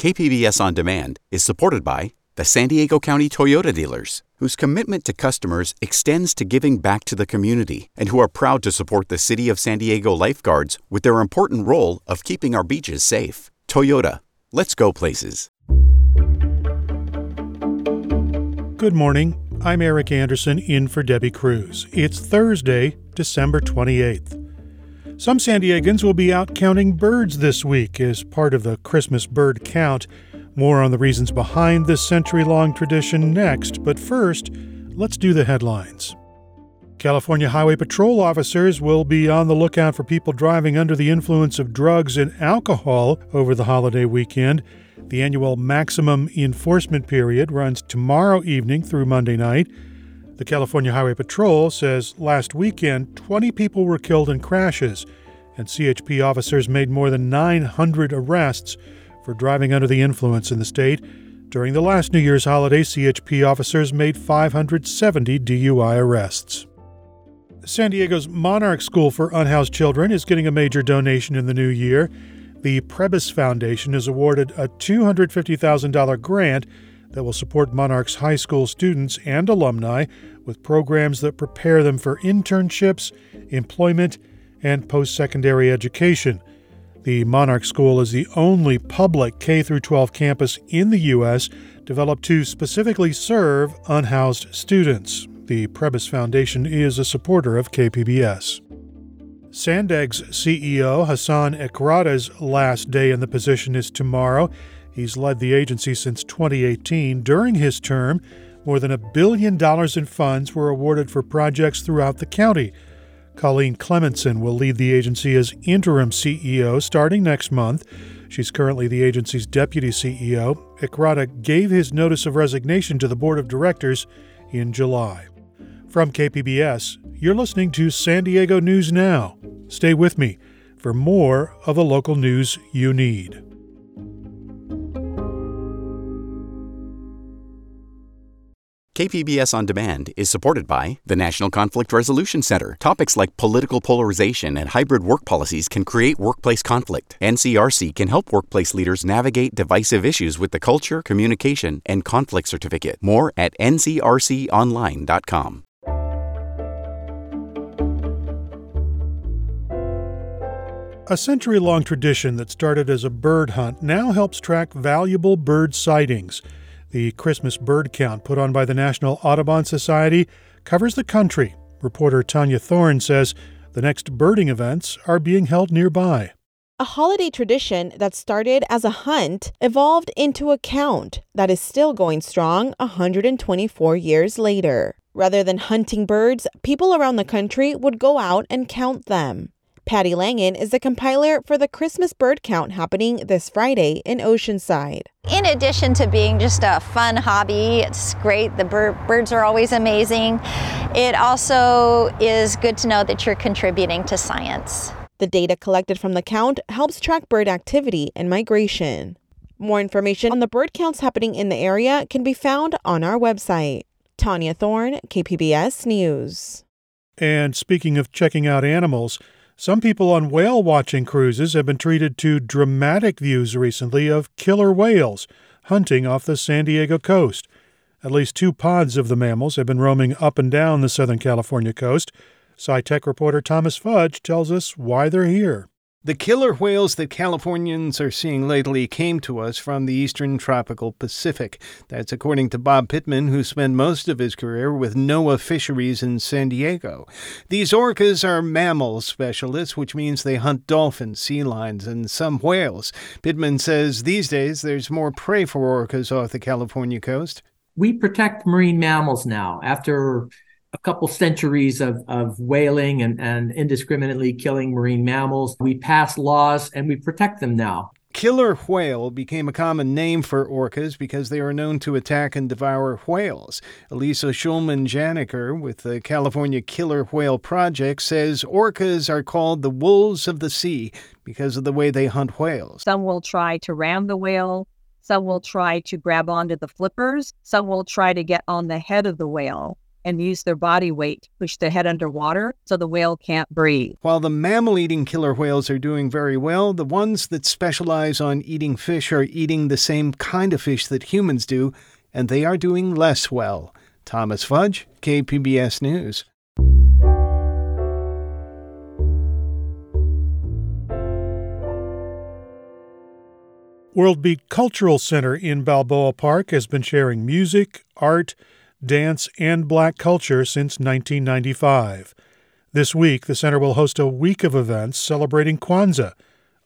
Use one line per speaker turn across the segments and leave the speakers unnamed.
KPBS On Demand is supported by the San Diego County Toyota dealers, whose commitment to customers extends to giving back to the community and who are proud to support the City of San Diego lifeguards with their important role of keeping our beaches safe. Toyota, let's go places.
Good morning. I'm Eric Anderson in for Debbie Cruz. It's Thursday, December 28th. Some San Diegans will be out counting birds this week as part of the Christmas bird count. More on the reasons behind this century long tradition next, but first, let's do the headlines. California Highway Patrol officers will be on the lookout for people driving under the influence of drugs and alcohol over the holiday weekend. The annual maximum enforcement period runs tomorrow evening through Monday night. The California Highway Patrol says last weekend 20 people were killed in crashes, and CHP officers made more than 900 arrests for driving under the influence in the state. During the last New Year's holiday, CHP officers made 570 DUI arrests. San Diego's Monarch School for Unhoused Children is getting a major donation in the new year. The Prebys Foundation is awarded a $250,000 grant that will support Monarch's high school students and alumni with programs that prepare them for internships, employment, and post secondary education. The Monarch School is the only public K 12 campus in the U.S. developed to specifically serve unhoused students. The Prebys Foundation is a supporter of KPBS. SANDAG's CEO Hasan Ikhrata's last day in the position is tomorrow. He's led the agency since 2018. During his term, more than a billion dollars in funds were awarded for projects throughout the county. Colleen Clementson will lead the agency as interim CEO starting next month. She's currently the agency's deputy CEO. Ikhrata gave his notice of resignation to the board of directors in July. From KPBS, you're listening to San Diego News Now. Stay with me for more of the local news you need.
KPBS On Demand is supported by the National Conflict Resolution Center. Topics like political polarization and hybrid work policies can create workplace conflict. NCRC can help workplace leaders navigate divisive issues with the Culture, Communication, and Conflict Certificate. More at ncrconline.com.
A century long tradition that started as a bird hunt now helps track valuable bird sightings. The Christmas bird count put on by the National Audubon Society covers the country. Reporter Tanya Thorne says the next birding events are being held nearby.
A holiday tradition that started as a hunt evolved into a count that is still going strong 124 years later. Rather than hunting birds, people around the country would go out and count them. Patty Langen is the compiler for the Christmas bird count happening this Friday in Oceanside.
In addition to being just a fun hobby, it's great. The bir- birds are always amazing. It also is good to know that you're contributing to science.
The data collected from the count helps track bird activity and migration. More information on the bird counts happening in the area can be found on our website. Tanya Thorne, KPBS News.
And speaking of checking out animals, some people on whale watching cruises have been treated to dramatic views recently of killer whales hunting off the San Diego coast. At least two pods of the mammals have been roaming up and down the Southern California coast. SciTech reporter Thomas Fudge tells us why they're here.
The killer whales that Californians are seeing lately came to us from the eastern tropical Pacific. That's according to Bob Pitman, who spent most of his career with NOAA Fisheries in San Diego. These orcas are mammal specialists, which means they hunt dolphins, sea lions, and some whales. Pitman says these days there's more prey for orcas off the California coast.
We protect marine mammals now after a couple centuries of, of whaling and, and indiscriminately killing marine mammals. We pass laws and we protect them now.
Killer whale became a common name for orcas because they are known to attack and devour whales. Alisa Schulman-Janiger with the California Killer Whale Project says orcas are called the wolves of the sea because of the way they hunt whales.
Some will try to ram the whale, some will try to grab onto the flippers, some will try to get on the head of the whale and use their body weight to push their head underwater so the whale can't breathe.
While the mammal eating killer whales are doing very well, the ones that specialize on eating fish are eating the same kind of fish that humans do, and they are doing less well. Thomas Fudge, KPBS News.
Worldbeat Cultural Center in Balboa Park has been sharing music, art, dance, and black culture since 1995. This week, the center will host a week of events celebrating Kwanzaa.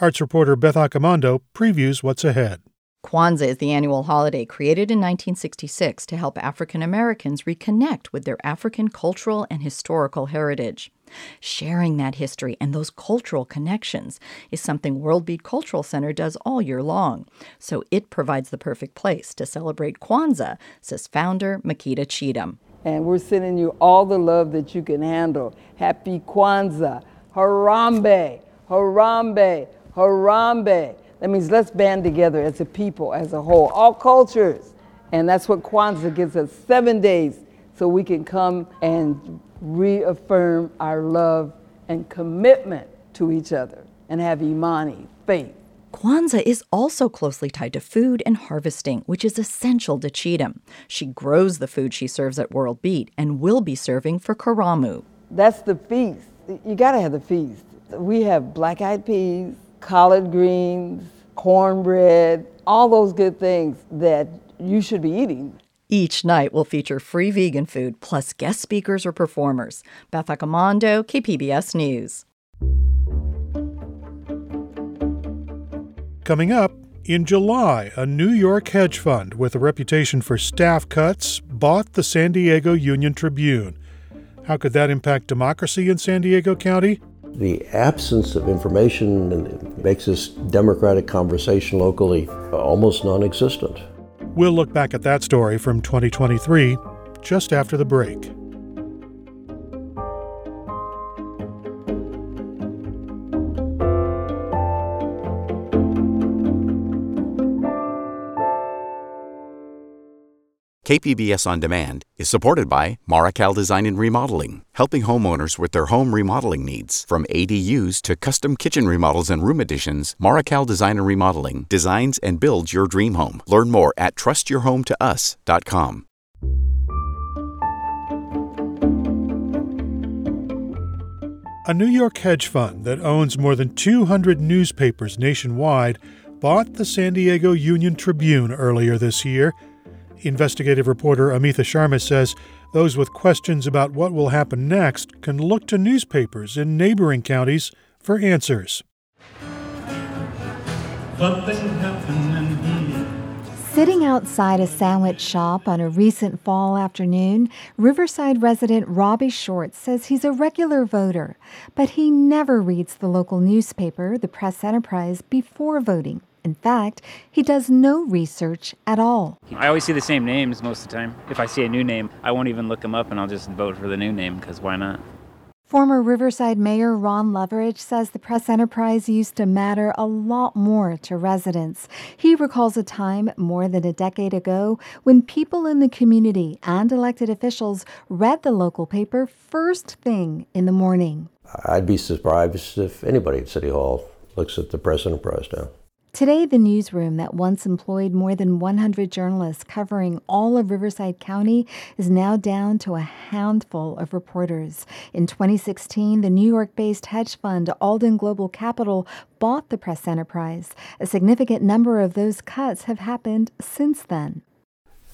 Arts reporter Beth Accomando previews what's ahead.
Kwanzaa is the annual holiday created in 1966 to help African Americans reconnect with their African cultural and historical heritage. Sharing that history and those cultural connections is something Worldbeat Cultural Center does all year long. So it provides the perfect place to celebrate Kwanzaa, says founder Makeda Cheatham.
And we're sending you all the love that you can handle. Happy Kwanzaa. Harambee, Harambee, Harambee. That means let's band together as a people, as a whole, all cultures. And that's what Kwanzaa gives us seven days so we can come and reaffirm our love and commitment to each other and have Imani, faith.
Kwanzaa is also closely tied to food and harvesting, which is essential to Cheatham. She grows the food she serves at Worldbeat and will be serving for Karamu.
That's the feast. You gotta have the feast. We have black eyed peas, collard greens, cornbread, all those good things that you should be eating.
Each night will feature free vegan food plus guest speakers or performers. Beth Accomando, KPBS News.
Coming up, in July, a New York hedge fund with a reputation for staff cuts bought the San Diego Union Tribune. How could that impact democracy in San Diego County?
The absence of information makes this democratic conversation locally almost non existent.
We'll look back at that story from 2023 just after the break.
KPBS On Demand is supported by Marical Design and Remodeling, helping homeowners with their home remodeling needs. From ADUs to custom kitchen remodels and room additions, Marical Design and Remodeling designs and builds your dream home. Learn more at trustyourhometous.com.
A New York hedge fund that owns more than 200 newspapers nationwide bought the San Diego Union Tribune earlier this year Investigative reporter Amita Sharma says those with questions about what will happen next can look to newspapers in neighboring counties for answers.
Sitting outside a sandwich shop on a recent fall afternoon, Riverside resident Robbie Short says he's a regular voter, but he never reads the local newspaper, the Press Enterprise, before voting. In fact, he does no research at all.
I always see the same names most of the time. If I see a new name, I won't even look them up and I'll just vote for the new name because why not?
Former Riverside Mayor Ron Loveridge says the press enterprise used to matter a lot more to residents. He recalls a time more than a decade ago when people in the community and elected officials read the local paper first thing in the morning.
I'd be surprised if anybody at City Hall looks at the press enterprise now.
Today, the newsroom that once employed more than 100 journalists covering all of Riverside County is now down to a handful of reporters. In 2016, the New York based hedge fund Alden Global Capital bought the press enterprise. A significant number of those cuts have happened since then.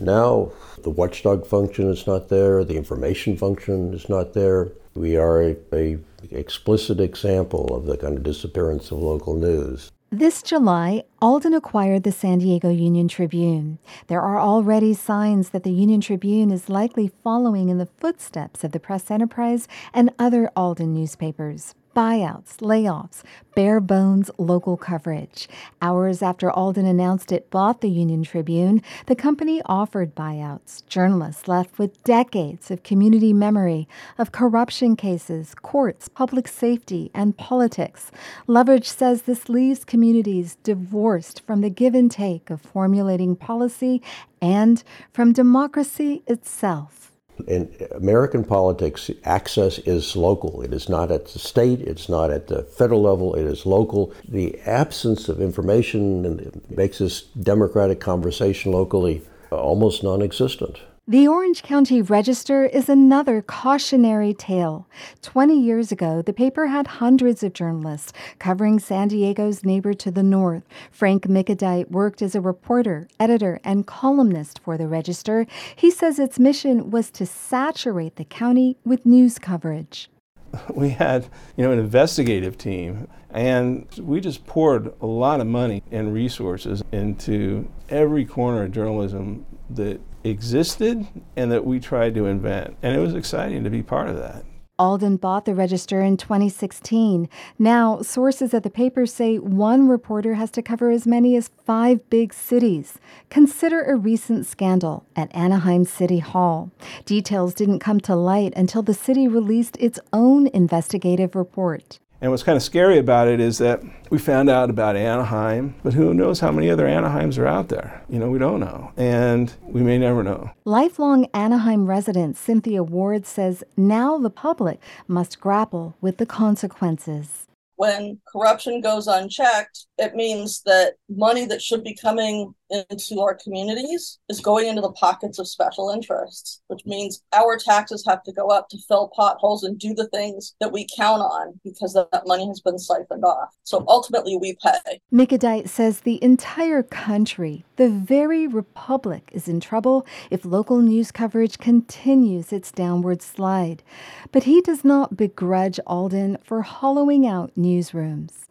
Now the watchdog function is not there, the information function is not there. We are a, a explicit example of the kind of disappearance of local news.
This July, Alden acquired the San Diego Union Tribune. There are already signs that the Union Tribune is likely following in the footsteps of the Press Enterprise and other Alden newspapers buyouts, layoffs, bare bones local coverage. Hours after Alden announced it bought the Union Tribune, the company offered buyouts. Journalists left with decades of community memory of corruption cases, courts, public safety, and politics. Loveridge says this leaves communities divorced from the give and take of formulating policy and from democracy itself.
In American politics, access is local. It is not at the state, it's not at the federal level, it is local. The absence of information makes this democratic conversation locally almost non existent.
The Orange County Register is another cautionary tale. 20 years ago, the paper had hundreds of journalists covering San Diego's neighbor to the north. Frank Mickadeit worked as a reporter, editor, and columnist for the Register. He says its mission was to saturate the county with news coverage.
We had, you know, an investigative team and we just poured a lot of money and resources into every corner of journalism that existed and that we tried to invent. And it was exciting to be part of that.
Alden bought the register in 2016. Now, sources at the paper say one reporter has to cover as many as five big cities. Consider a recent scandal at Anaheim City Hall. Details didn't come to light until the city released its own investigative report.
And what's kind of scary about it is that we found out about Anaheim, but who knows how many other Anaheims are out there? You know, we don't know, and we may never know.
Lifelong Anaheim resident Cynthia Ward says now the public must grapple with the consequences
when corruption goes unchecked, it means that money that should be coming into our communities is going into the pockets of special interests, which means our taxes have to go up to fill potholes and do the things that we count on because that money has been siphoned off. So ultimately, we pay.
Mickadeit says the entire country, the very republic, is in trouble if local news coverage continues its downward slide. But he does not begrudge Alden for hollowing out newsrooms.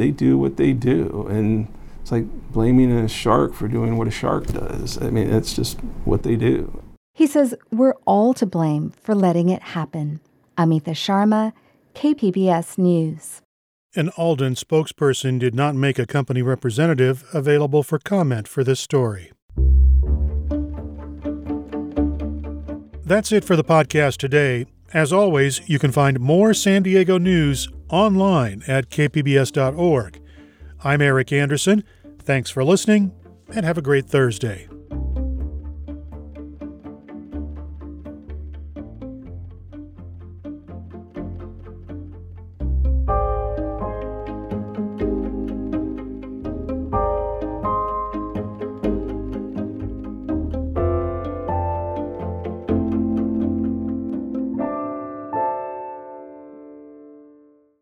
They do what they do, and it's like blaming a shark for doing what a shark does. I mean, it's just what they do.
He says we're all to blame for letting it happen. Amita Sharma, KPBS News.
An Alden spokesperson did not make a company representative available for comment for this story. That's it for the podcast today. As always, you can find more San Diego news online at kpbs.org. I'm Eric Anderson. Thanks for listening, and have a great Thursday.